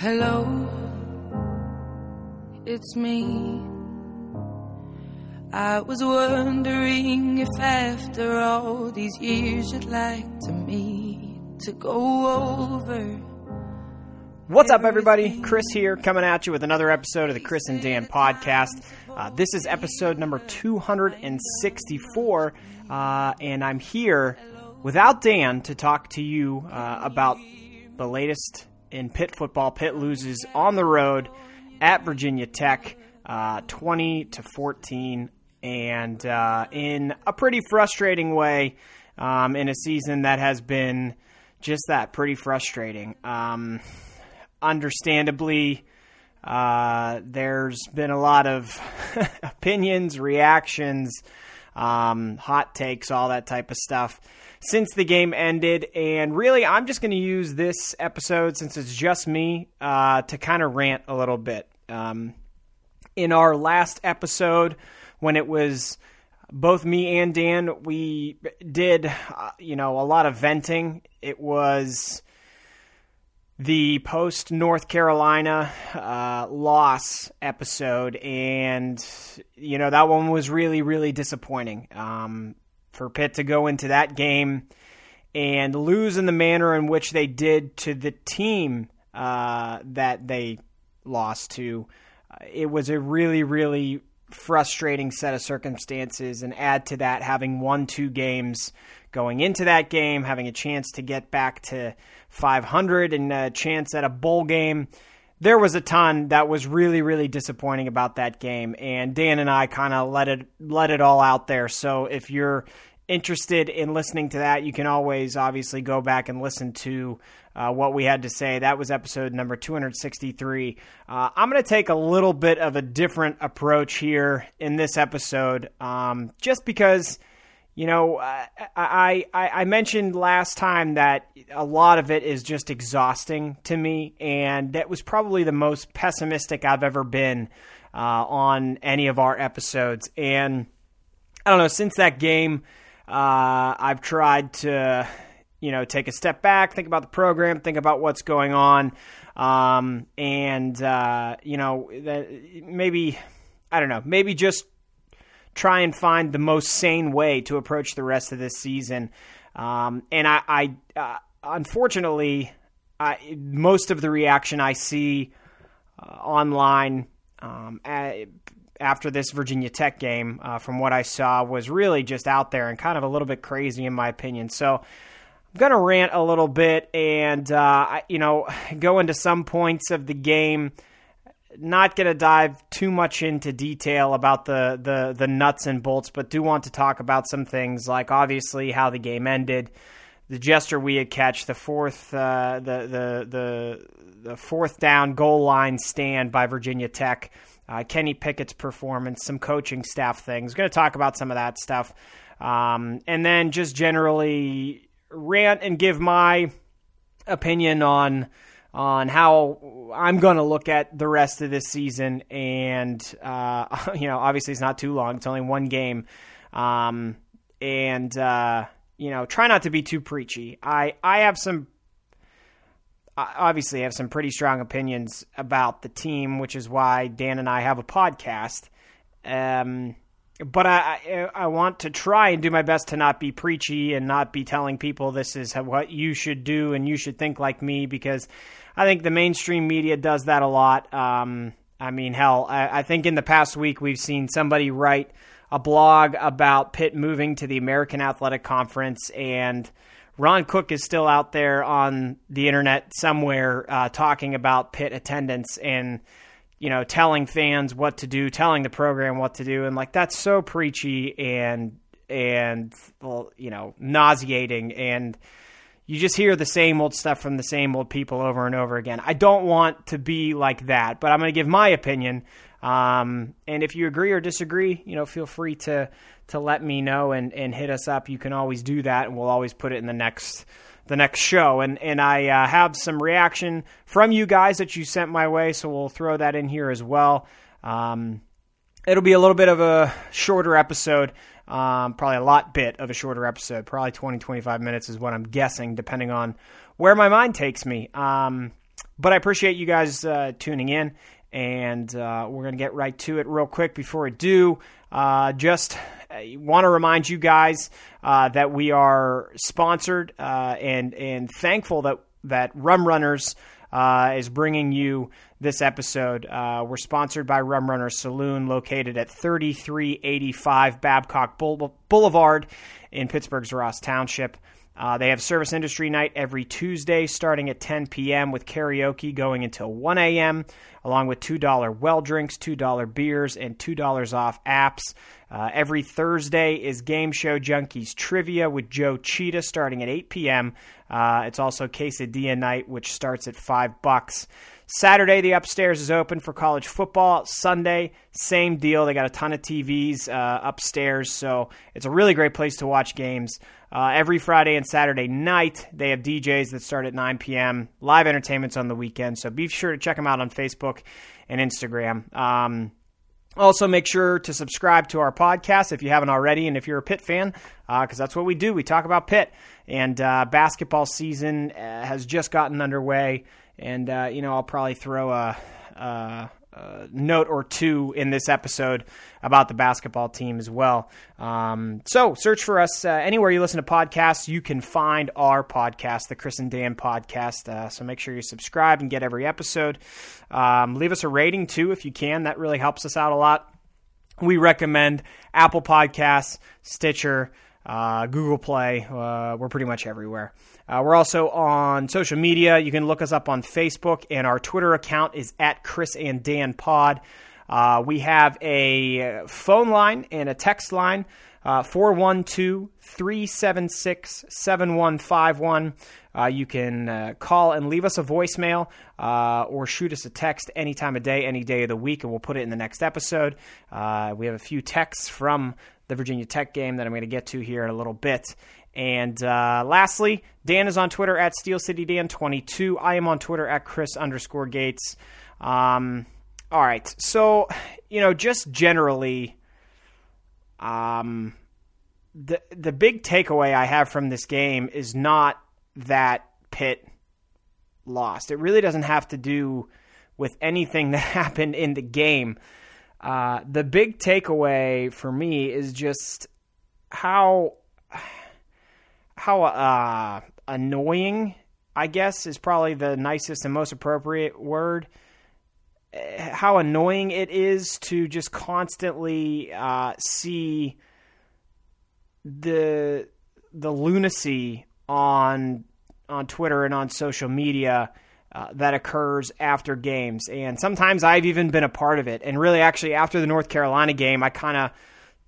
Hello, it's me. I was wondering if after all these years you'd like to meet to go over. What's up, everybody? Chris here, coming at you with another episode of the Chris and Dan podcast. Uh, this is episode number 264, uh, and I'm here without Dan to talk to you uh, about the latest in Pitt football. Pitt loses on the road at Virginia Tech, uh, 20 to 14, and uh, in a pretty frustrating way, um, in a season that has been just that pretty frustrating. Um, understandably, uh, there's been a lot of opinions, reactions, um, hot takes, all that type of stuff since the game ended. And really, I'm just going to use this episode, since it's just me, uh, to kind of rant a little bit. Um, in our last episode, when it was both me and Dan, we did, uh, you know, a lot of venting. It was the post North Carolina uh, loss episode, and you know that one was really, really disappointing um, for Pitt to go into that game and lose in the manner in which they did to the team uh, that they lost to. It was a really, really frustrating set of circumstances, and add to that having won two games going into that game, having a chance to get back to 500 and a chance at a bowl game. There was a ton that was really, really disappointing about that game, and Dan and I kind of let it let it all out there. So if you're interested in listening to that, you can always obviously go back and listen to uh, what we had to say. That was episode number 263. Uh, I'm going to take a little bit of a different approach here in this episode, um, just because you know, I, I, I mentioned last time that a lot of it is just exhausting to me, and that was probably the most pessimistic I've ever been uh, on any of our episodes. And I don't know, since that game, uh, I've tried to, you know, take a step back, think about the program, think about what's going on, um, and uh, you know, maybe I don't know, maybe just try and find the most sane way to approach the rest of this season. Um, and I, I uh, unfortunately, I, most of the reaction I see uh, online um, after this Virginia Tech game, uh, from what I saw, was really just out there and kind of a little bit crazy, in my opinion. So I'm going to rant a little bit and, uh, you know, go into some points of the game not going to dive too much into detail about the, the, the nuts and bolts, but do want to talk about some things like obviously how the game ended, the gesture we had catch, the fourth uh, the, the the the fourth down goal line stand by Virginia Tech, uh, Kenny Pickett's performance, some coaching staff things. Going to talk about some of that stuff, um, and then just generally rant and give my opinion on on how I'm going to look at the rest of this season. And, uh, you know, obviously it's not too long, it's only one game. Um, and, uh, you know, try not to be too preachy. I, I have some, I obviously have some pretty strong opinions about the team, which is why Dan and I have a podcast. Um, but I, I, I want to try and do my best to not be preachy and not be telling people this is what you should do and you should think like me because I think the mainstream media does that a lot. Um, I mean, hell, I, I think in the past week we've seen somebody write a blog about Pitt moving to the American Athletic Conference and. Ron Cook is still out there on the internet somewhere uh, talking about Pitt attendance and you know, telling fans what to do, telling the program what to do, and like that's so preachy and and well, you know, nauseating, and you just hear the same old stuff from the same old people over and over again. I don't want to be like that, but I'm going to give my opinion. Um, and if you agree or disagree, you know, feel free to to let me know and and hit us up. You can always do that, and we'll always put it in the next the next show. And and I uh, have some reaction from you guys that you sent my way, so we'll throw that in here as well. Um, it'll be a little bit of a shorter episode, um, probably a lot bit of a shorter episode. Probably 20, 25 minutes is what I'm guessing, depending on where my mind takes me. Um, but I appreciate you guys uh, tuning in, and uh, we're going to get right to it real quick before I do. Uh, just want to remind you guys uh, that we are sponsored uh, and and thankful that that Rum Runners uh, is bringing you this episode. Uh, we're sponsored by Rum Runner Saloon, located at 3385 Babcock Boulevard in Pittsburgh's Ross Township. Uh, they have service industry night every Tuesday starting at 10 p.m. with karaoke going until 1 a.m., along with $2 well drinks, $2 beers, and $2 off apps. Uh, every Thursday is Game Show Junkies Trivia with Joe Cheetah starting at 8 p.m. Uh, it's also Quesadilla night, which starts at 5 bucks. Saturday, the upstairs is open for college football. Sunday, same deal. They got a ton of TVs uh, upstairs, so it's a really great place to watch games. Uh, every Friday and Saturday night, they have DJs that start at 9 p.m. Live entertainments on the weekend, so be sure to check them out on Facebook and Instagram. Um, also, make sure to subscribe to our podcast if you haven't already, and if you're a Pitt fan, because uh, that's what we do. We talk about Pitt, and uh, basketball season uh, has just gotten underway and uh, you know I'll probably throw a, a, note or two in this episode about the basketball team as well. Um, so search for us uh, anywhere you listen to podcasts. You can find our podcast, the Chris and Dan podcast. Uh, so make sure you subscribe and get every episode. Um, leave us a rating too if you can. That really helps us out a lot. We recommend Apple Podcasts, Stitcher uh, Google Play. Uh, we're pretty much everywhere. Uh, we're also on social media. You can look us up on Facebook, and our Twitter account is at Chris and Dan Pod. Uh, we have a phone line and a text line. Uh, 412 376 7151. Uh, you can call and leave us a voicemail or shoot us a text any time of day, any day of the week, and we'll put it in the next episode. we have a few texts from the Virginia Tech game that I'm going to get to here in a little bit. And uh, lastly, Dan is on Twitter at SteelCityDan22. I am on Twitter at Chris underscore Gates. Um, all right. So, you know, just generally, um, the the big takeaway I have from this game is not that Pitt lost. It really doesn't have to do with anything that happened in the game. Uh, the big takeaway for me is just how how uh, annoying, I guess, is probably the nicest and most appropriate word. How annoying it is to just constantly uh, see the the lunacy on on Twitter and on social media uh, that occurs after games. And sometimes I've even been a part of it. And really, actually, after the North Carolina game, I kind of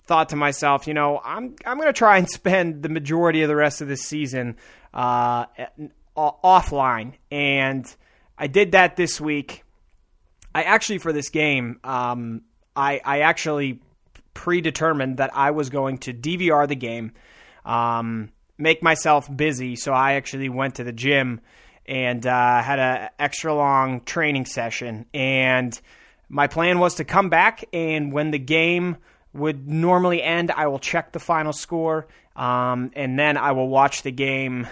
thought to myself, you know, I'm I'm going to try and spend the majority of the rest of this season uh, offline, and I did that this week. I actually for this game, um, I I actually predetermined that I was going to DVR the game, um, make myself busy. So I actually went to the gym and uh, had an extra long training session. And my plan was to come back, and when the game would normally end, I will check the final score, um, and then I will watch the game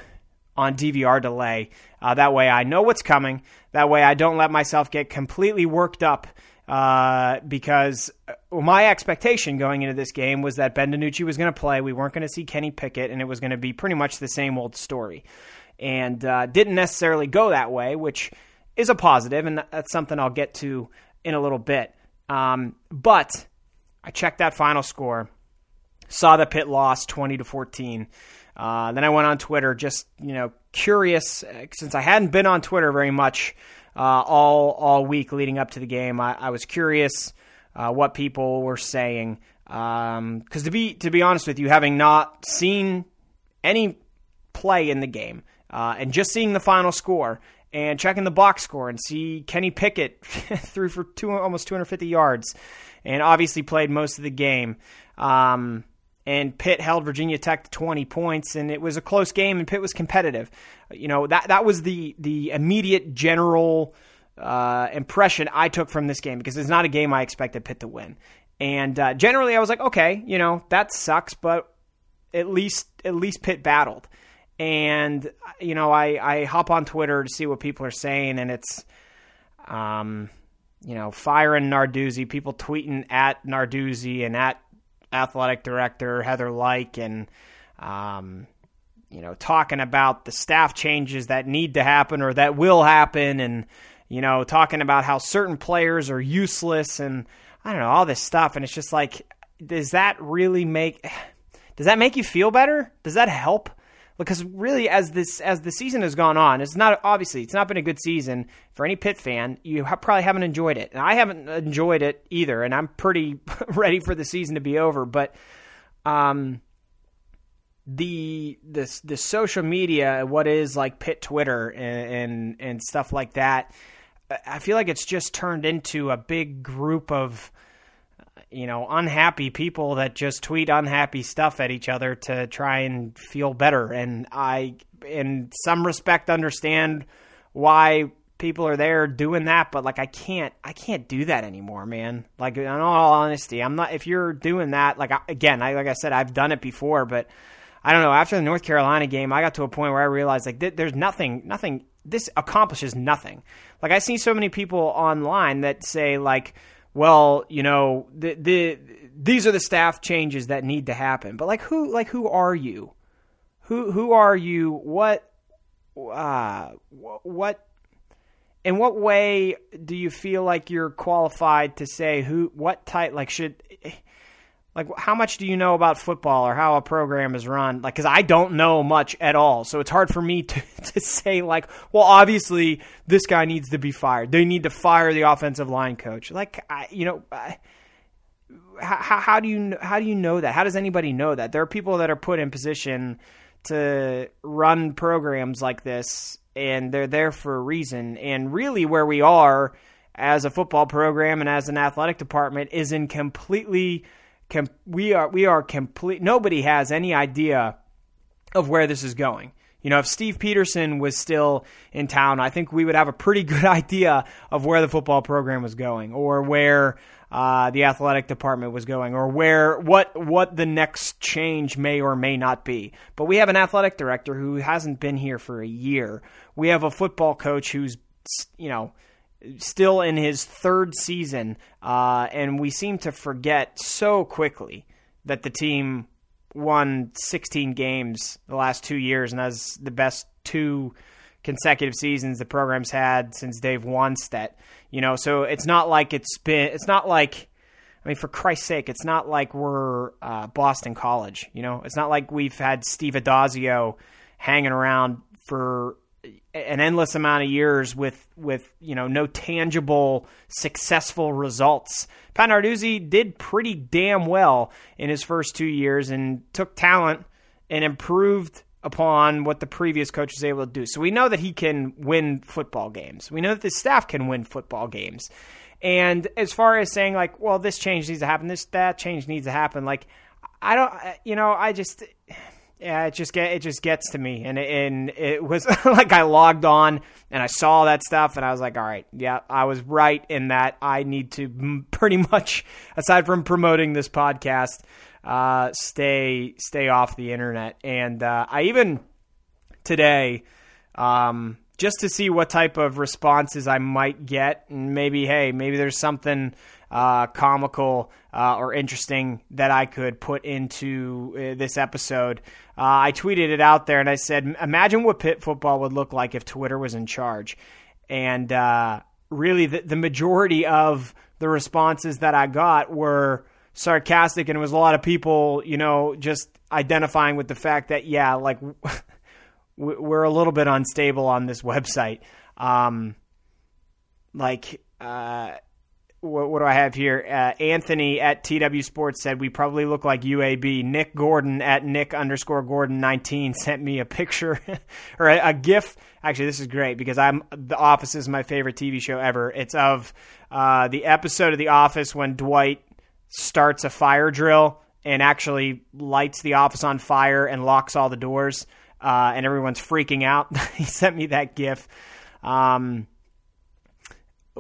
on DVR delay. Uh, that way, I know what's coming. That way, I don't let myself get completely worked up. Uh, because uh, my expectation going into this game was that Ben DiNucci was going to play. We weren't going to see Kenny Pickett, and it was going to be pretty much the same old story and uh, didn't necessarily go that way, which is a positive, and that's something I'll get to in a little bit. Um, but I checked that final score, saw the Pitt lost twenty to fourteen. Uh, then I went on Twitter, just you know, curious uh, since I hadn't been on Twitter very much uh, all all week leading up to the game. I, I was curious uh, what people were saying because um, to be to be honest with you, having not seen any play in the game, uh, and just seeing the final score and checking the box score and see Kenny Pickett threw for two, almost 250 yards and obviously played most of the game. Um, and Pitt held Virginia Tech to 20 points, and it was a close game, and Pitt was competitive. You know that that was the the immediate general uh, impression I took from this game because it's not a game I expected Pitt to win. And uh, generally, I was like, okay, you know that sucks, but at least at least Pitt battled. and you know I I hop on Twitter to see what people are saying, and it's um you know firing Narduzzi, people tweeting at Narduzzi and at athletic director Heather Lyke, and um you know talking about the staff changes that need to happen or that will happen, and you know talking about how certain players are useless and I don't know all this stuff, and it's just like does that really make does that make you feel better? Does that help? Because really, as this as the season has gone on, it's not obviously it's not been a good season for any Pitt fan. You ha- probably haven't enjoyed it, and I haven't enjoyed it either. And I'm pretty ready for the season to be over. But um, the this the social media, what is like Pitt Twitter and, and and stuff like that, I feel like it's just turned into a big group of you know, unhappy people that just tweet unhappy stuff at each other to try and feel better. And I, in some respect, understand why people are there doing that, but like I can't, I can't do that anymore, man. Like in all honesty, I'm not. If you're doing that, like again, I, like I said, I've done it before, but I don't know. After the North Carolina game, I got to a point where I realized like th- there's nothing, nothing. This accomplishes nothing. Like I see so many people online that say like well, you know, the the these are the staff changes that need to happen. But like who like who are you? Who who are you? What uh what in what way do you feel like you're qualified to say who what type like should like how much do you know about football or how a program is run? Like because i don't know much at all. So it's hard for me to, to say like well obviously this guy needs to be fired. They need to fire the offensive line coach. Like I, you know I, how, how do you how do you know that? How does anybody know that? There are people that are put in position to run programs like this and they're there for a reason. And really where we are as a football program and as an athletic department is in completely com- we are we are complete. Nobody has any idea of where this is going. You know, if Steve Pederson was still in town, I think we would have a pretty good idea of where the football program was going, or where uh, the athletic department was going, or where what what the next change may or may not be. But we have an athletic director who hasn't been here for a year. We have a football coach who's you know still in his third season, uh, and we seem to forget so quickly that the team won 16 games the last two years, and that's the best two consecutive seasons the program's had since Dave Wannstedt. You know, so it's not like it's been. It's not like. I mean, for Christ's sake, it's not like we're uh, Boston College. You know, it's not like we've had Steve Addazio hanging around for an endless amount of years with with you know no tangible successful results. Pat Narduzzi did pretty damn well in his first two years and took talent and improved upon what the previous coach was able to do. So we know that he can win football games. We know that the staff can win football games. And as far as saying like, well, this change needs to happen, this that change needs to happen, like I don't, you know, I just yeah, it just get it just gets to me, and it, and it was like I logged on and I saw that stuff, and I was like, all right, yeah, I was right in that I need to pretty much, aside from promoting this podcast, uh, stay stay off the internet, and uh, I even today. Um, just to see what type of responses I might get, and maybe, hey, maybe there's something uh, comical uh, or interesting that I could put into uh, this episode. Uh, I tweeted it out there and I said, imagine what Pitt football would look like if Twitter was in charge. And uh, really, the, the majority of the responses that I got were sarcastic, and it was a lot of people, you know, just identifying with the fact that, yeah, like we're a little bit unstable on this website. Um, like, uh, what, what, do I have here? Uh, Anthony at TW Sports said we probably look like UAB. Nick Gordon at Nick underscore Gordon nineteen sent me a picture or a, a, GIF. Actually, this is great because I'm The Office is my favorite TV show ever. It's of uh, the episode of The Office when Dwight starts a fire drill and actually lights the office on fire and locks all the doors, uh, and everyone's freaking out. he sent me that GIF. Um,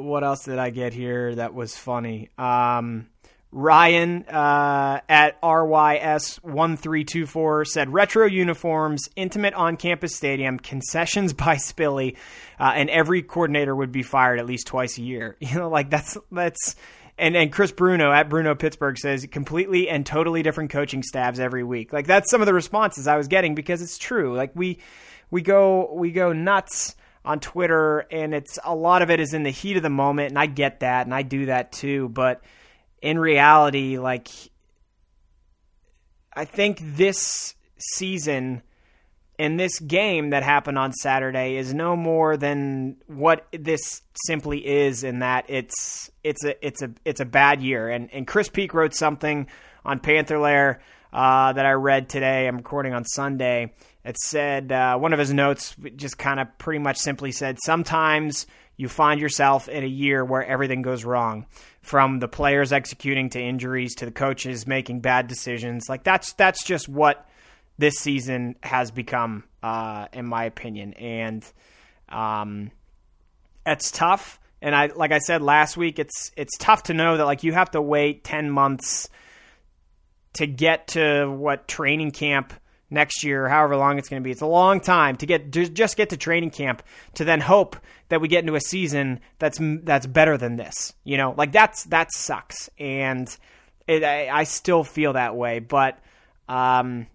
what else did I get here that was funny? Um, Ryan uh, at RYS1324 said retro uniforms, intimate on campus stadium, concessions by Spilly, uh, and every coordinator would be fired at least twice a year. You know, like that's that's and and Chris Bruno at Bruno Pittsburgh says completely and totally different coaching staffs every week. Like that's some of the responses I was getting because it's true. Like we we go we go nuts on Twitter and it's a lot of it is in the heat of the moment and I get that and I do that too, but in reality, like I think this season and this game that happened on Saturday is no more than what this simply is in that it's it's a it's a it's a bad year. And and Chris Peak wrote something on Panther Lair uh, that I read today. I'm recording on Sunday. It said uh, one of his notes just kind of pretty much simply said sometimes you find yourself in a year where everything goes wrong from the players executing to injuries to the coaches making bad decisions. Like that's that's just what this season has become uh, in my opinion. And um, it's tough. And I like I said last week it's it's tough to know that like you have to wait 10 months to get to what training camp next year, however long it's going to be. It's a long time to get to just get to training camp to then hope that we get into a season that's that's better than this. You know, like that's that sucks, and it, I, I, still feel that way. But um,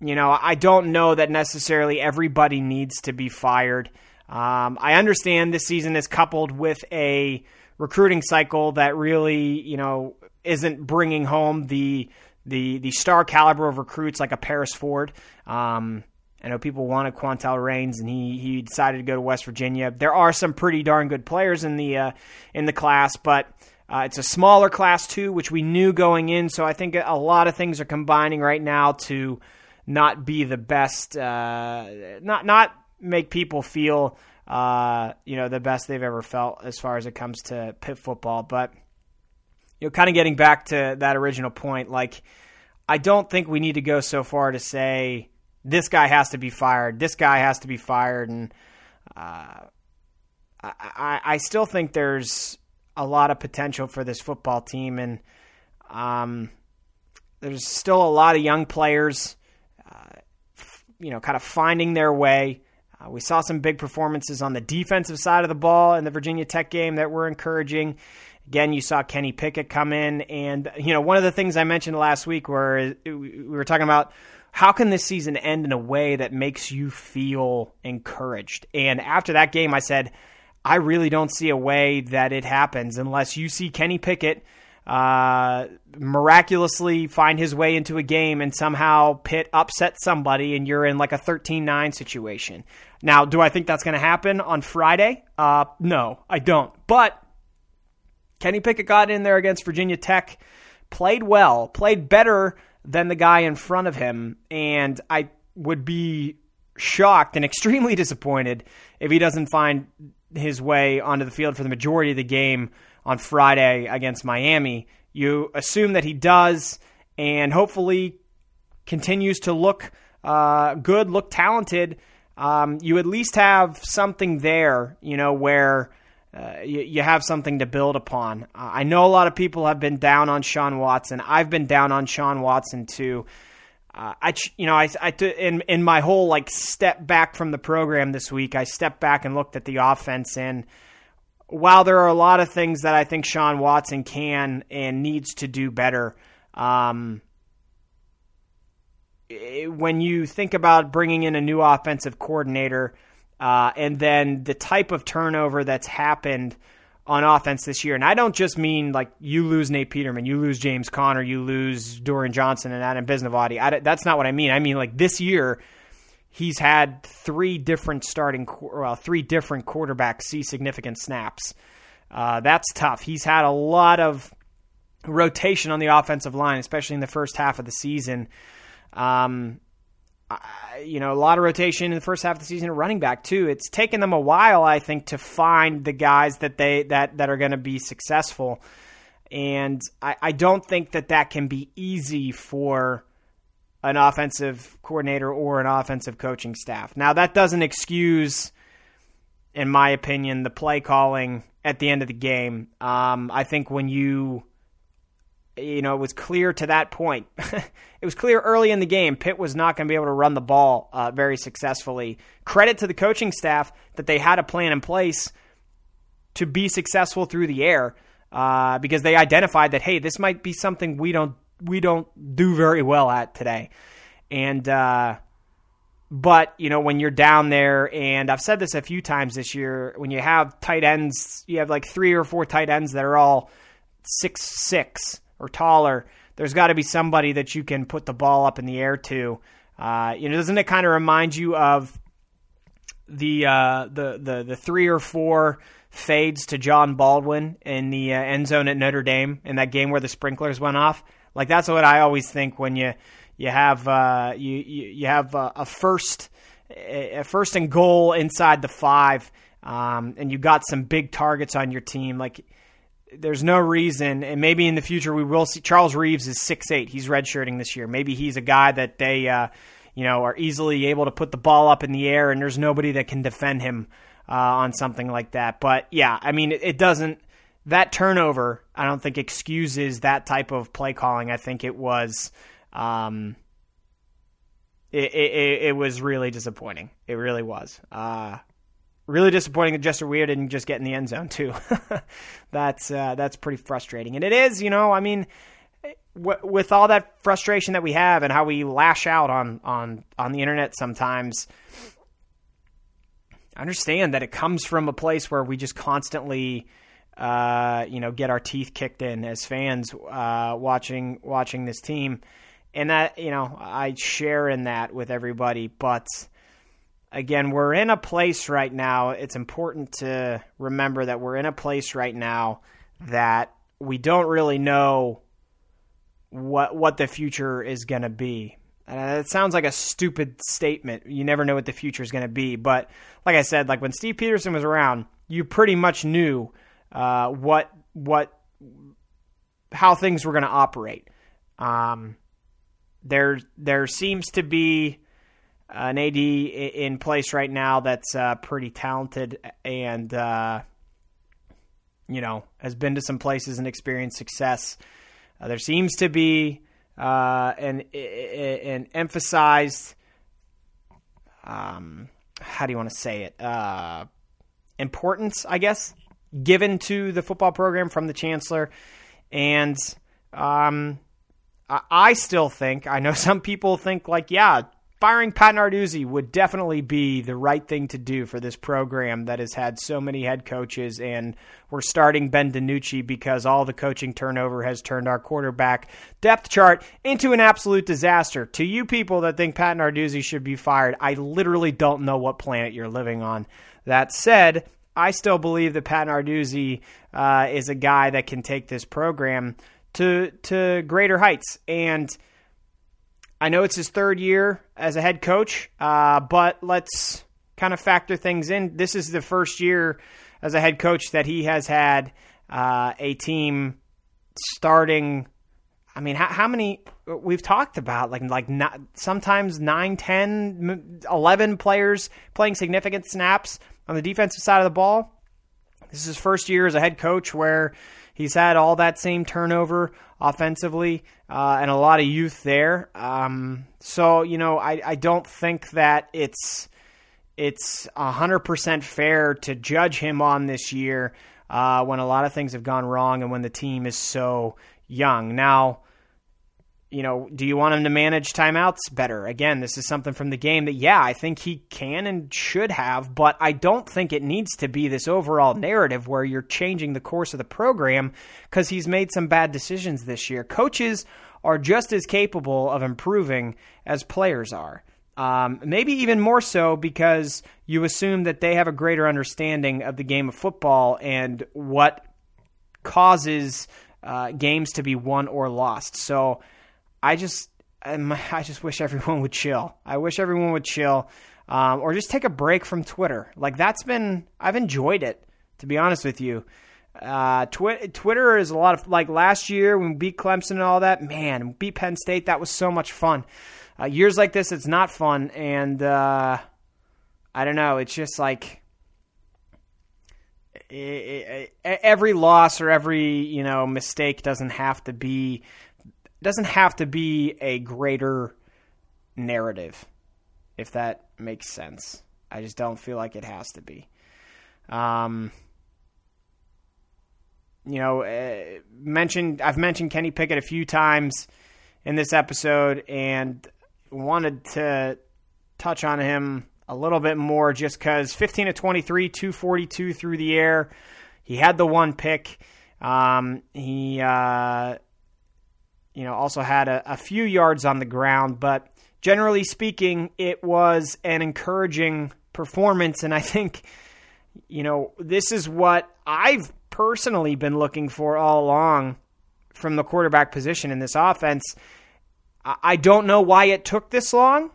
you know, I don't know that necessarily everybody needs to be fired. Um, I understand this season is coupled with a recruiting cycle that really, you know, isn't bringing home the the the star caliber of recruits like a Paris Ford. Um, I know people wanted Kwantel Raines, and he he decided to go to West Virginia. There are some pretty darn good players in the uh, in the class, but uh, it's a smaller class too, which we knew going in. So I think a lot of things are combining right now to not be the best, uh, not not make people feel uh, you know the best they've ever felt as far as it comes to Pitt football, but you know, kind of getting back to that original point, like I don't think we need to go so far to say this guy has to be fired, this guy has to be fired, and uh, I, I still think there's a lot of potential for this football team, and um, there's still a lot of young players, uh, you know, kind of finding their way. Uh, we saw some big performances on the defensive side of the ball in the Virginia Tech game that were encouraging. Again, you saw Kenny Pickett come in, and you know one of the things I mentioned last week, where we were talking about how can this season end in a way that makes you feel encouraged. And after that game, I said, I really don't see a way that it happens unless you see Kenny Pickett uh, miraculously find his way into a game and somehow Pitt upset somebody and you're in like a 13 9 situation. Now, do I think that's going to happen on Friday? Uh, no, I don't. But Kenny Pickett got in there against Virginia Tech, played well, played better than the guy in front of him, and I would be shocked and extremely disappointed if he doesn't find his way onto the field for the majority of the game on Friday against Miami. You assume that he does, and hopefully continues to look uh, good, look talented. Um, you at least have something there, you know, where uh, you, you, have something to build upon. Uh, I know a lot of people have been down on Sean Watson. I've been down on Sean Watson too. Uh, I, you know, I, I, in in my whole like step back from the program this week, I stepped back and looked at the offense, and while there are a lot of things that I think Sean Watson can and needs to do better, um, when you think about bringing in a new offensive coordinator uh, and then the type of turnover that's happened on offense this year. And I don't just mean like you lose Nate Peterman, you lose James Conner, you lose Dorian Johnson and Adam Bisnovaty. I, that's not what I mean. I mean like this year he's had three different starting, well, three different quarterbacks see significant snaps. Uh, that's tough. He's had a lot of rotation on the offensive line, especially in the first half of the season. Um, you know, a lot of rotation in the first half of the season at running back too. It's taken them a while, I think, to find the guys that they that that are going to be successful, and I, I don't think that that can be easy for an offensive coordinator or an offensive coaching staff. Now, that doesn't excuse, in my opinion, the play calling at the end of the game. Um, I think when you you know, it was clear to that point. it was clear early in the game Pitt was not going to be able to run the ball uh, very successfully. Credit to the coaching staff that they had a plan in place to be successful through the air uh, because they identified that hey, this might be something we don't we don't do very well at today, and. Uh, but, you know, when you're down there, and I've said this a few times this year, when you have tight ends, you have like three or four tight ends that are all six six or taller. There's got to be somebody that you can put the ball up in the air to. Uh, you know, doesn't it kind of remind you of the uh, the the the three or four fades to John Baldwin in the uh, end zone at Notre Dame in that game where the sprinklers went off? Like that's what I always think when you you have uh, you, you, you have a, a, first a first and goal inside the five, um, and you got some big targets on your team. Like there's no reason, and maybe in the future we will see. Charles Reeves is six eight. He's redshirting this year. Maybe he's a guy that they uh, you know are easily able to put the ball up in the air, and there's nobody that can defend him uh, on something like that. But yeah, I mean it, it doesn't that turnover, I don't think excuses that type of play calling. I think it was um, it, it, it was really disappointing. It really was. Uh, really disappointing that Jester Weah didn't just get in the end zone too. that's uh, that's pretty frustrating, and it is. You know, I mean, w- with all that frustration that we have and how we lash out on on on the internet sometimes. I understand that it comes from a place where we just constantly, uh, you know, get our teeth kicked in as fans uh, watching watching this team and that you know I share in that with everybody. But again, we're in a place right now. It's important to remember that we're in a place right now that we don't really know what what the future is going to be. Uh, it sounds like a stupid statement. You never know what the future is going to be. But like I said, like when Steve Pederson was around, you pretty much knew uh, what what how things were going to operate. Um, there there seems to be an AD in place right now that's uh, pretty talented and uh, you know has been to some places and experienced success. Uh, there seems to be uh, an an emphasized um, how do you want to say it uh, importance, I guess, given to the football program from the chancellor and. Um, I still think, I know some people think, like, yeah, firing Pat Narduzzi would definitely be the right thing to do for this program that has had so many head coaches, and we're starting Ben DiNucci because all the coaching turnover has turned our quarterback depth chart into an absolute disaster. To you people that think Pat Narduzzi should be fired, I literally don't know what planet you're living on. That said, I still believe that Pat Narduzzi uh, is a guy that can take this program to to greater heights. And I know it's his third year as a head coach, uh, but let's kind of factor things in. This is the first year as a head coach that he has had uh, a team starting. I mean, how, how, many we've talked about like like not, sometimes 9, 10, 11 players playing significant snaps on the defensive side of the ball. This is his first year as a head coach where He's had all that same turnover offensively uh, and a lot of youth there. Um, so you know, I, I don't think that it's it's hundred percent fair to judge him on this year uh, when a lot of things have gone wrong and when the team is so young. Now, you know, do you want him to manage timeouts better? Again, this is something from the game that, yeah, I think he can and should have, but I don't think it needs to be this overall narrative where you're changing the course of the program because he's made some bad decisions this year. Coaches are just as capable of improving as players are. Um, maybe even more so because you assume that they have a greater understanding of the game of football and what causes uh, games to be won or lost. So, I just I just wish everyone would chill. I wish everyone would chill, um, or just take a break from Twitter. Like that's been I've enjoyed it to be honest with you. Uh, twi- Twitter is a lot of like last year when we beat Clemson and all that. Man, beat Penn State. That was so much fun. Uh, years like this, it's not fun, and uh, I don't know. It's just like every loss or every you know mistake doesn't have to be doesn't have to be a greater narrative, if that makes sense. I just don't feel like it has to be. Um, you know, uh, mentioned I've mentioned Kenny Pickett a few times in this episode, and wanted to touch on him a little bit more just because 15 to 23, 242 through the air. He had the one pick. Um, he, uh, you know, also had a, a few yards on the ground, but generally speaking, it was an encouraging performance. And I think, you know, this is what I've personally been looking for all along from the quarterback position in this offense. I don't know why it took this long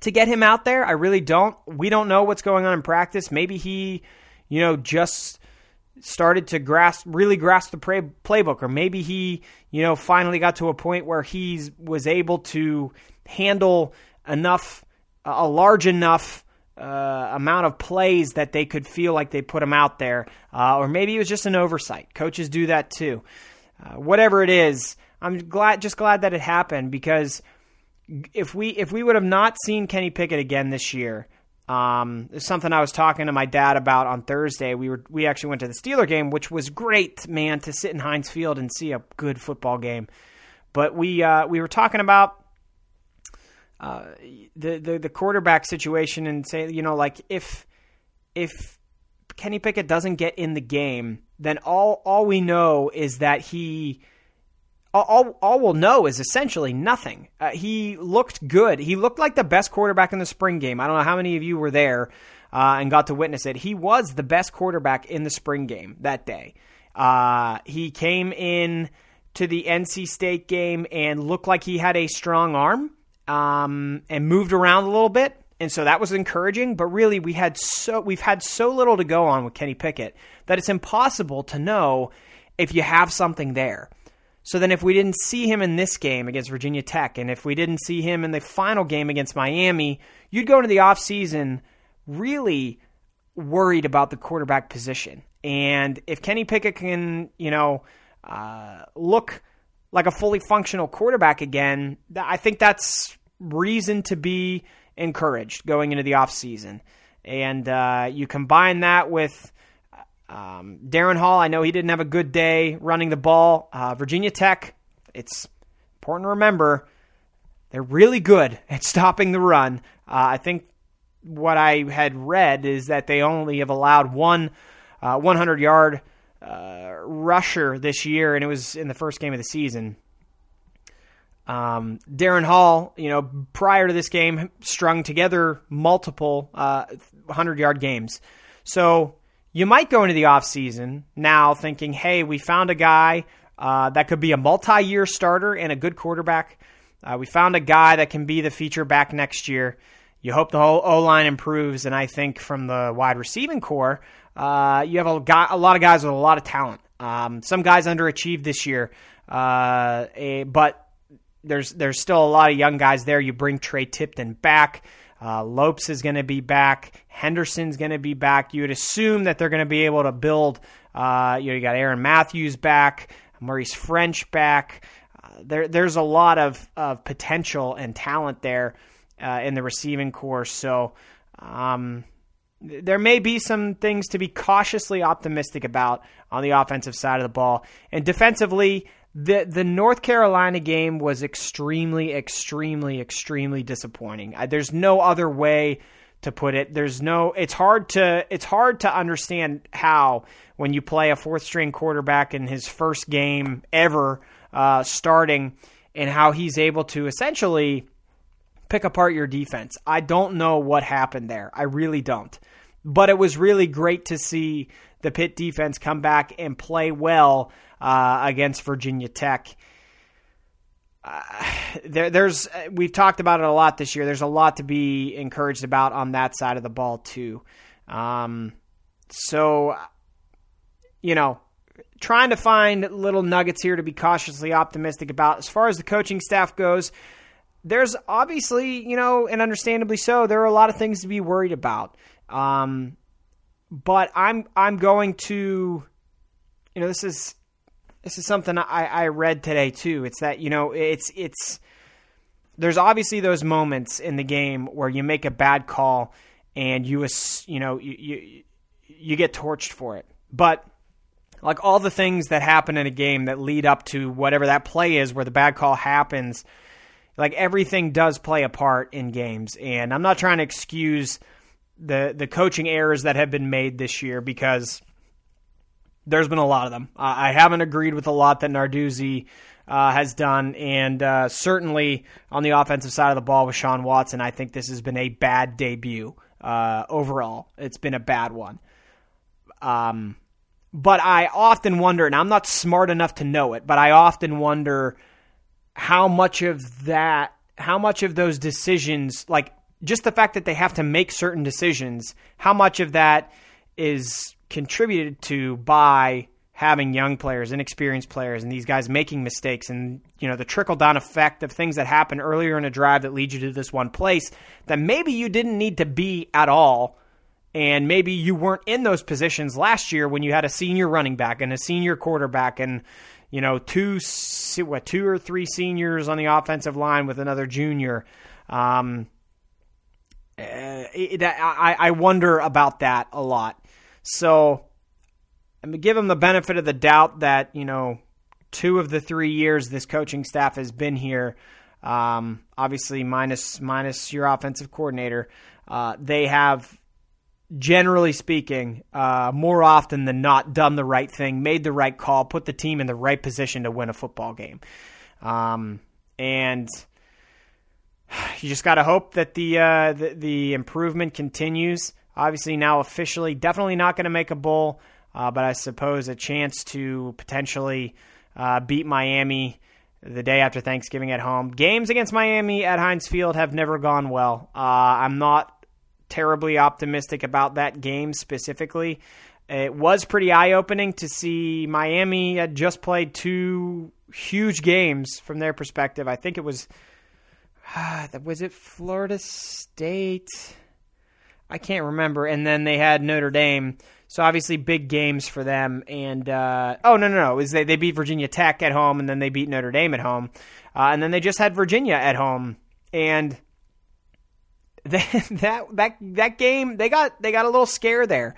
to get him out there. I really don't. We don't know what's going on in practice. Maybe he, you know, just started to grasp really grasp the play, playbook or maybe he, you know, finally got to a point where he was able to handle enough a large enough uh, amount of plays that they could feel like they put him out there, uh, or maybe it was just an oversight. Coaches do that too. Uh, whatever it is, I'm glad, just glad that it happened because if we if we would have not seen Kenny Pickett again this year, um, something I was talking to my dad about on Thursday. We were we actually went to the Steeler game, which was great, man, to sit in Heinz Field and see a good football game. But we uh, we were talking about uh, the, the the quarterback situation and say, you know, like if if Kenny Pickett doesn't get in the game, then all all we know is that he all, all we'll know is essentially nothing. Uh, he looked good. He looked like the best quarterback in the spring game. I don't know how many of you were there uh, and got to witness it. He was the best quarterback in the spring game that day. Uh, he came in to the NC State game and looked like he had a strong arm um, and moved around a little bit. And so that was encouraging, but really we had so we've had so little to go on with Kenny Pickett that it's impossible to know if you have something there. So then, if we didn't see him in this game against Virginia Tech, and if we didn't see him in the final game against Miami, you'd go into the offseason really worried about the quarterback position. And if Kenny Pickett can, you know, uh, look like a fully functional quarterback again, I think that's reason to be encouraged going into the offseason. And uh, you combine that with um, Darrin Hall, I know he didn't have a good day running the ball. Uh, Virginia Tech, it's important to remember they're really good at stopping the run. Uh, I think what I had read is that they only have allowed one uh, 100 yard uh, rusher this year, and it was in the first game of the season. Um, Darrin Hall, you know, prior to this game, strung together multiple 100 uh, games. So you might go into the offseason now thinking, hey, we found a guy uh, that could be a multi year starter and a good quarterback. Uh, we found a guy that can be the feature back next year. You hope the whole O line improves, and I think from the wide receiving core, uh, you have a, guy, a lot of guys with a lot of talent. Um, some guys underachieved this year, uh, a, but there's there's still a lot of young guys there. You bring Tre Tipton back. Uh, Lopes is going to be back. Henderson's going to be back. You would assume that they're going to be able to build. Uh, you know, you got Aaron Matthews back, Maurice Ffrench back. Uh, there, there's a lot of, of potential and talent there uh, in the receiving core. So, um, there may be some things to be cautiously optimistic about on the offensive side of the ball. And defensively, the the North Carolina game was extremely, extremely, extremely disappointing. I, there's no other way to put it. There's no. It's hard to it's hard to understand how when you play a fourth string quarterback in his first game ever uh, starting, and how he's able to essentially pick apart your defense. I don't know what happened there. I really don't. But it was really great to see the Pitt defense come back and play well uh, against Virginia Tech. Uh, there, there's we've talked about it a lot this year. There's a lot to be encouraged about on that side of the ball too. Um, so, you know, trying to find little nuggets here to be cautiously optimistic about. As far as the coaching staff goes, there's obviously, you know, and understandably so, there are a lot of things to be worried about. Um, but I'm I'm going to, you know, this is this is something I, I read today too. It's that you know it's it's there's obviously those moments in the game where you make a bad call and you you know you you, you get torched for it, but like all the things that happen in a game that lead up to whatever that play is where the bad call happens like everything does play a part in games and i'm not trying to excuse the the coaching errors that have been made this year because there's been a lot of them. I haven't agreed with a lot that narduzzi uh, has done and uh, certainly on the offensive side of the ball with Shawn Watson i think this has been a bad debut uh, overall. It's been a bad one. Um, but I often wonder, and I'm not smart enough to know it, but I often wonder how much of that, how much of those decisions, like just the fact that they have to make certain decisions, how much of that is contributed to by having young players, inexperienced players, and these guys making mistakes, and you know the trickle down effect of things that happen earlier in a drive that lead you to this one place that maybe you didn't need to be at all and maybe you weren't in those positions last year when you had a senior running back and a senior quarterback and you know two what two or three seniors on the offensive line with another junior. Um, uh, I, I wonder about that a lot. So I'm gonna give him the benefit of the doubt that you know two of the three years this coaching staff has been here. Um, obviously, minus minus your offensive coordinator, uh, they have generally speaking, uh, more often than not, done the right thing, made the right call, put the team in the right position to win a football game. Um, and you just got to hope that the, uh, the, the improvement continues. Obviously, now officially, definitely not going to make a bowl, uh, but I suppose a chance to potentially uh, beat Miami the day after Thanksgiving at home. Games against Miami at Heinz Field have never gone well. Uh, I'm not terribly optimistic about that game specifically. It was pretty eye opening to see Miami had just played two huge games from their perspective. I think it was was it Florida State? I can't remember. And then they had Notre Dame. So obviously big games for them. And uh, oh no no no, is they they beat Virginia Tech at home and then they beat Notre Dame at home, uh, and then they just had Virginia at home. And that that that game they got they got a little scare there.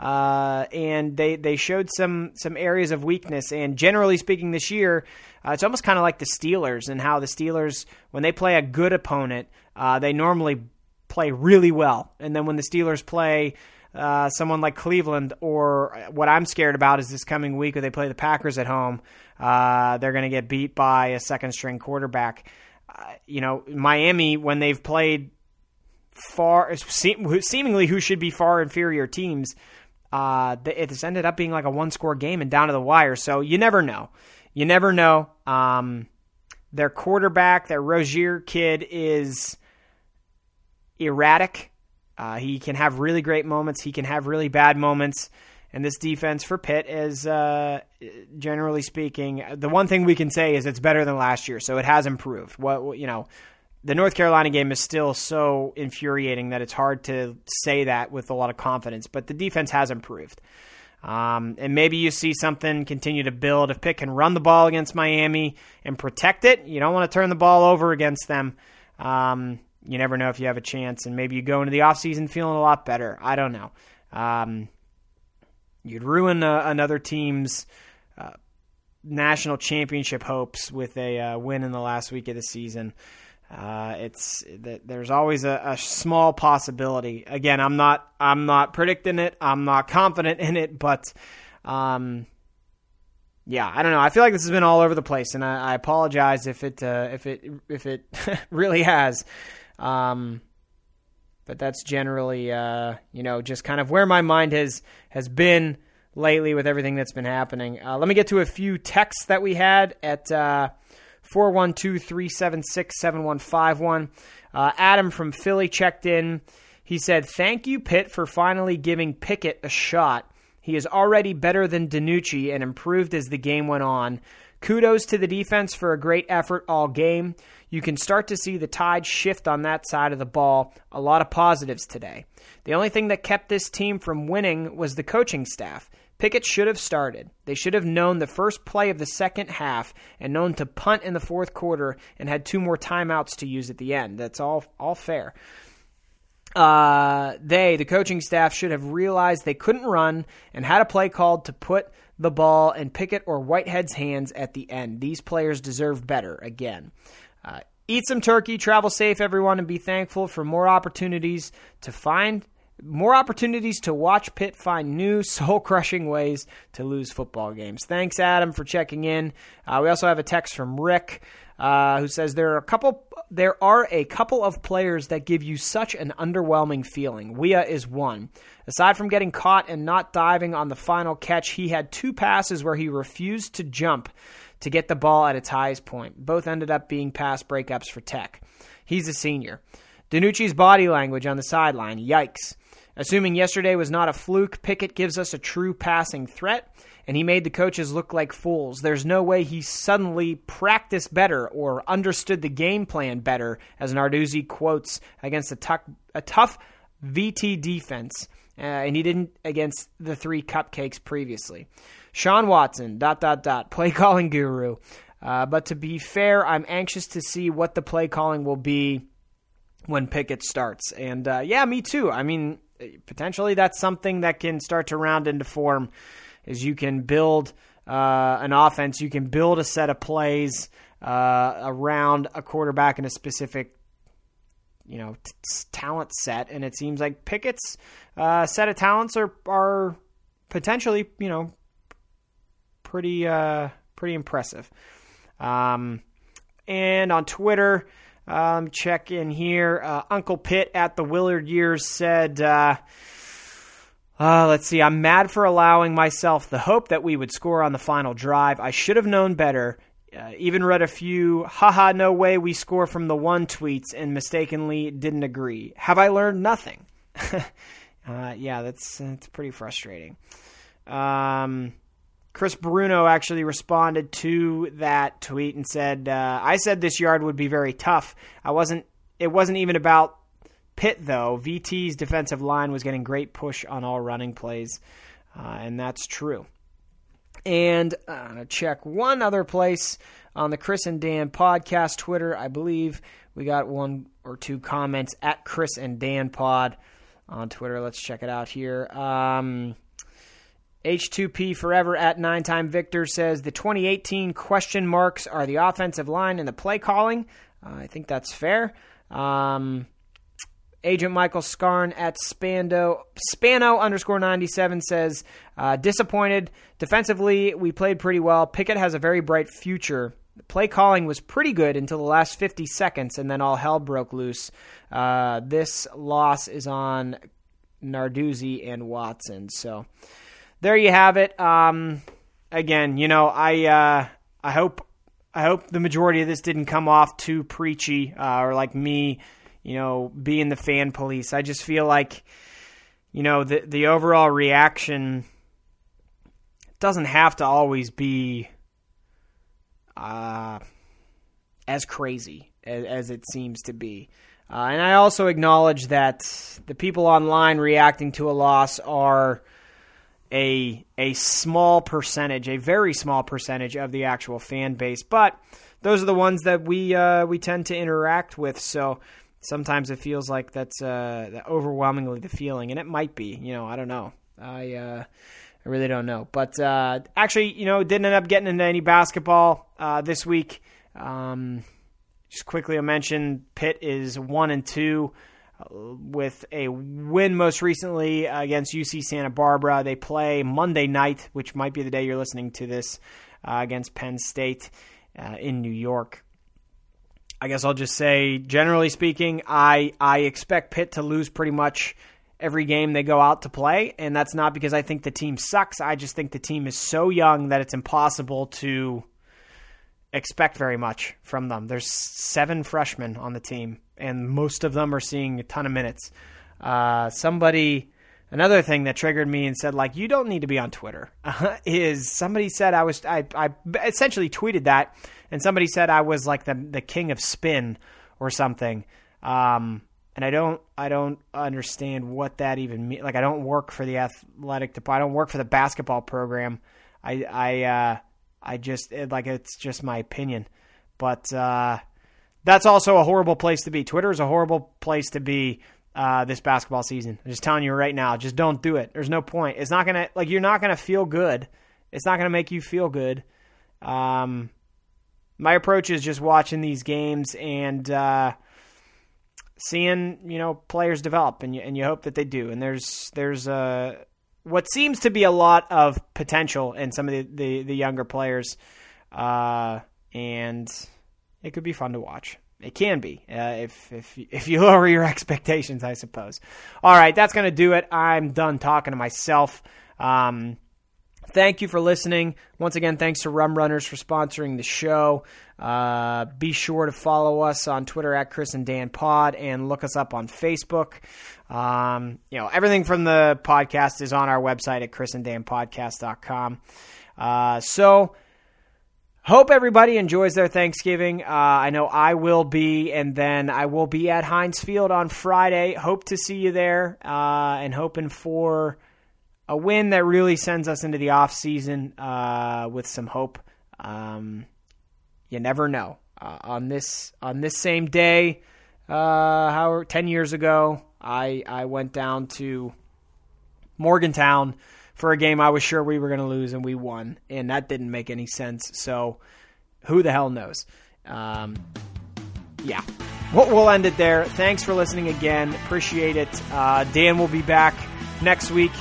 Uh, and they, they showed some some areas of weakness. And generally speaking, this year, uh, it's almost kind of like the Steelers and how the Steelers, when they play a good opponent, uh, they normally play really well. And then when the Steelers play uh, someone like Cleveland, or what I'm scared about is this coming week where they play the Packers at home, uh, they're going to get beat by a second string quarterback. Uh, you know, Miami, when they've played far seemingly who should be far inferior teams. Uh, it's ended up being like a one score game and down to the wire. So you never know. You never know. Um, their quarterback, their Rosier kid, is erratic. Uh, he can have really great moments. He can have really bad moments. And this defense for Pitt is, uh, generally speaking, the one thing we can say is it's better than last year. So it has improved. What you know, the North Carolina game is still so infuriating that it's hard to say that with a lot of confidence. But the defense has improved. Um, and maybe you see something continue to build. If Pitt can run the ball against Miami and protect it, you don't want to turn the ball over against them. Um, you never know if you have a chance. And maybe you go into the offseason feeling a lot better. I don't know. Um, you'd ruin uh, another team's uh, national championship hopes with a uh, win in the last week of the season. Uh, it's there's always a, a, small possibility. Again, I'm not I'm not predicting it. I'm not confident in it, but um, yeah, I don't know. I feel like this has been all over the place, and I, I apologize if it uh, if it if it really has. Um, but that's generally uh, you know just kind of where my mind has has been lately with everything that's been happening. Uh, let me get to a few texts that we had at uh, 412 376 7151. Uh, Adam from Philly checked in. He said, Thank you, Pitt, for finally giving Pickett a shot. He is already better than DiNucci and improved as the game went on. Kudos to the defense for a great effort all game. You can start to see the tide shift on that side of the ball. A lot of positives today. The only thing that kept this team from winning was the coaching staff. Pickett should have started. They should have known the first play of the second half and known to punt in the fourth quarter and had two more timeouts to use at the end. That's all all fair. Uh, they, the coaching staff, should have realized they couldn't run and had a play called to put the ball in Pickett or Whitehead's hands at the end. These players deserve better again. Uh, eat some turkey, travel safe, everyone, and be thankful for more opportunities to find more opportunities to watch Pitt find new soul crushing ways to lose football games. Thanks, Adam, for checking in. Uh, we also have a text from Rick. Uh, who says there are a couple there are a couple of players that give you such an underwhelming feeling. Weah is one. Aside from getting caught and not diving on the final catch, he had two passes where he refused to jump to get the ball at its highest point. Both ended up being pass breakups for Tech. He's a senior. DiNucci's body language on the sideline, yikes. Assuming yesterday was not a fluke, Pickett gives us a true passing threat, and he made the coaches look like fools. There's no way he suddenly practiced better or understood the game plan better, as Narduzzi quotes against a, a tough VT defense, uh, and he didn't against the three cupcakes previously. Shawn Watson, dot, dot, dot, play calling guru. Uh, but to be fair, I'm anxious to see what the play calling will be when Pickett starts. And uh, yeah, me too. I mean, potentially that's something that can start to round into form is you can build uh, an offense, you can build a set of plays uh, around a quarterback in a specific you know t- talent set, and it seems like Pickett's uh, set of talents are are potentially you know pretty uh, pretty impressive. Um, and on Twitter, um, check in here. Uh, Uncle Pitt at the Willard Years said, uh, let's see, I'm mad for allowing myself the hope that we would score on the final drive. I should have known better. Uh, even read a few, haha, no way we score from the one tweets and mistakenly didn't agree. Have I learned nothing? Uh, yeah, that's, that's pretty frustrating. Um, Chris Bruno actually responded to that tweet and said, uh, "I said this yard would be very tough. I wasn't. It wasn't even about Pitt though. VT's defensive line was getting great push on all running plays, uh, and that's true." And uh, I'm gonna check one other place on the Chris and Dan podcast Twitter. I believe we got one or two comments at Chris and Dan Pod on Twitter. Let's check it out here. Um, H2P Forever at Nine Time Victor says the 2018 question marks are the offensive line and the play calling. Uh, I think that's fair. Um, Agent Michael Scarn at Spando Spano underscore 97 says uh, disappointed defensively. We played pretty well. Pickett has a very bright future. play calling was pretty good until the last 50 seconds, and then all hell broke loose. Uh, this loss is on Narduzzi and Watson. So there you have it. Um, again, you know, I uh, I hope I hope the majority of this didn't come off too preachy uh, or like me, you know, being the fan police. I just feel like, you know, the the overall reaction doesn't have to always be uh, as crazy as, as it seems to be. Uh, and I also acknowledge that the people online reacting to a loss are a a small percentage, a very small percentage of the actual fan base, but those are the ones that we uh, we tend to interact with. So sometimes it feels like that's uh, overwhelmingly the feeling, and it might be. You know, I don't know. I uh, I really don't know, but uh, actually, you know, didn't end up getting into any basketball uh, this week. Um, just quickly, I mentioned Pitt is one and two with a win most recently against UC Santa Barbara. They play Monday night, which might be the day you're listening to this, uh, against Penn State uh, in New York. I guess I'll just say, generally speaking, I I expect Pitt to lose pretty much every game they go out to play, and that's not because I think the team sucks. I just think the team is so young that it's impossible to expect very much from them. There's seven freshmen on the team, and most of them are seeing a ton of minutes. Uh, somebody another thing that triggered me and said like you don't need to be on Twitter is somebody said I was I I essentially tweeted that and somebody said I was like the the king of spin or something. Um, and I don't I don't understand what that even means. Like I don't work for the athletic department. I don't work for the basketball program. I I uh, I just it, like it's just my opinion, but uh, that's also a horrible place to be. Twitter is a horrible place to be uh, this basketball season. I'm just telling you right now, just don't do it. There's no point. It's not gonna like you're not gonna feel good. It's not gonna make you feel good. Um, my approach is just watching these games and uh, seeing you know players develop, and you and you hope that they do. And there's there's uh, what seems to be a lot of potential in some of the the, the younger players, uh, and it could be fun to watch. It can be uh, if if if you lower your expectations, I suppose. All right, that's gonna do it. I'm done talking to myself. Um, thank you for listening. Once again, thanks to Rum Runners for sponsoring the show. Uh, be sure to follow us on Twitter at Chris and Dan Pod and look us up on Facebook. Um, you know, everything from the podcast is on our website at chrisanddanpodcast.com. Uh, so, Hope everybody enjoys their Thanksgiving. Uh, I know I will be, and then I will be at Heinz Field on Friday. Hope to see you there, uh, and hoping for a win that really sends us into the off season uh, with some hope. Um, you never know. Uh, on this on this same day, uh, how ten years ago, I I went down to Morgantown for a game I was sure we were going to lose and we won, and that didn't make any sense. So, who the hell knows? Um, yeah, we'll, we'll end it there. Thanks for listening again. Appreciate it. Uh, Dan will be back next week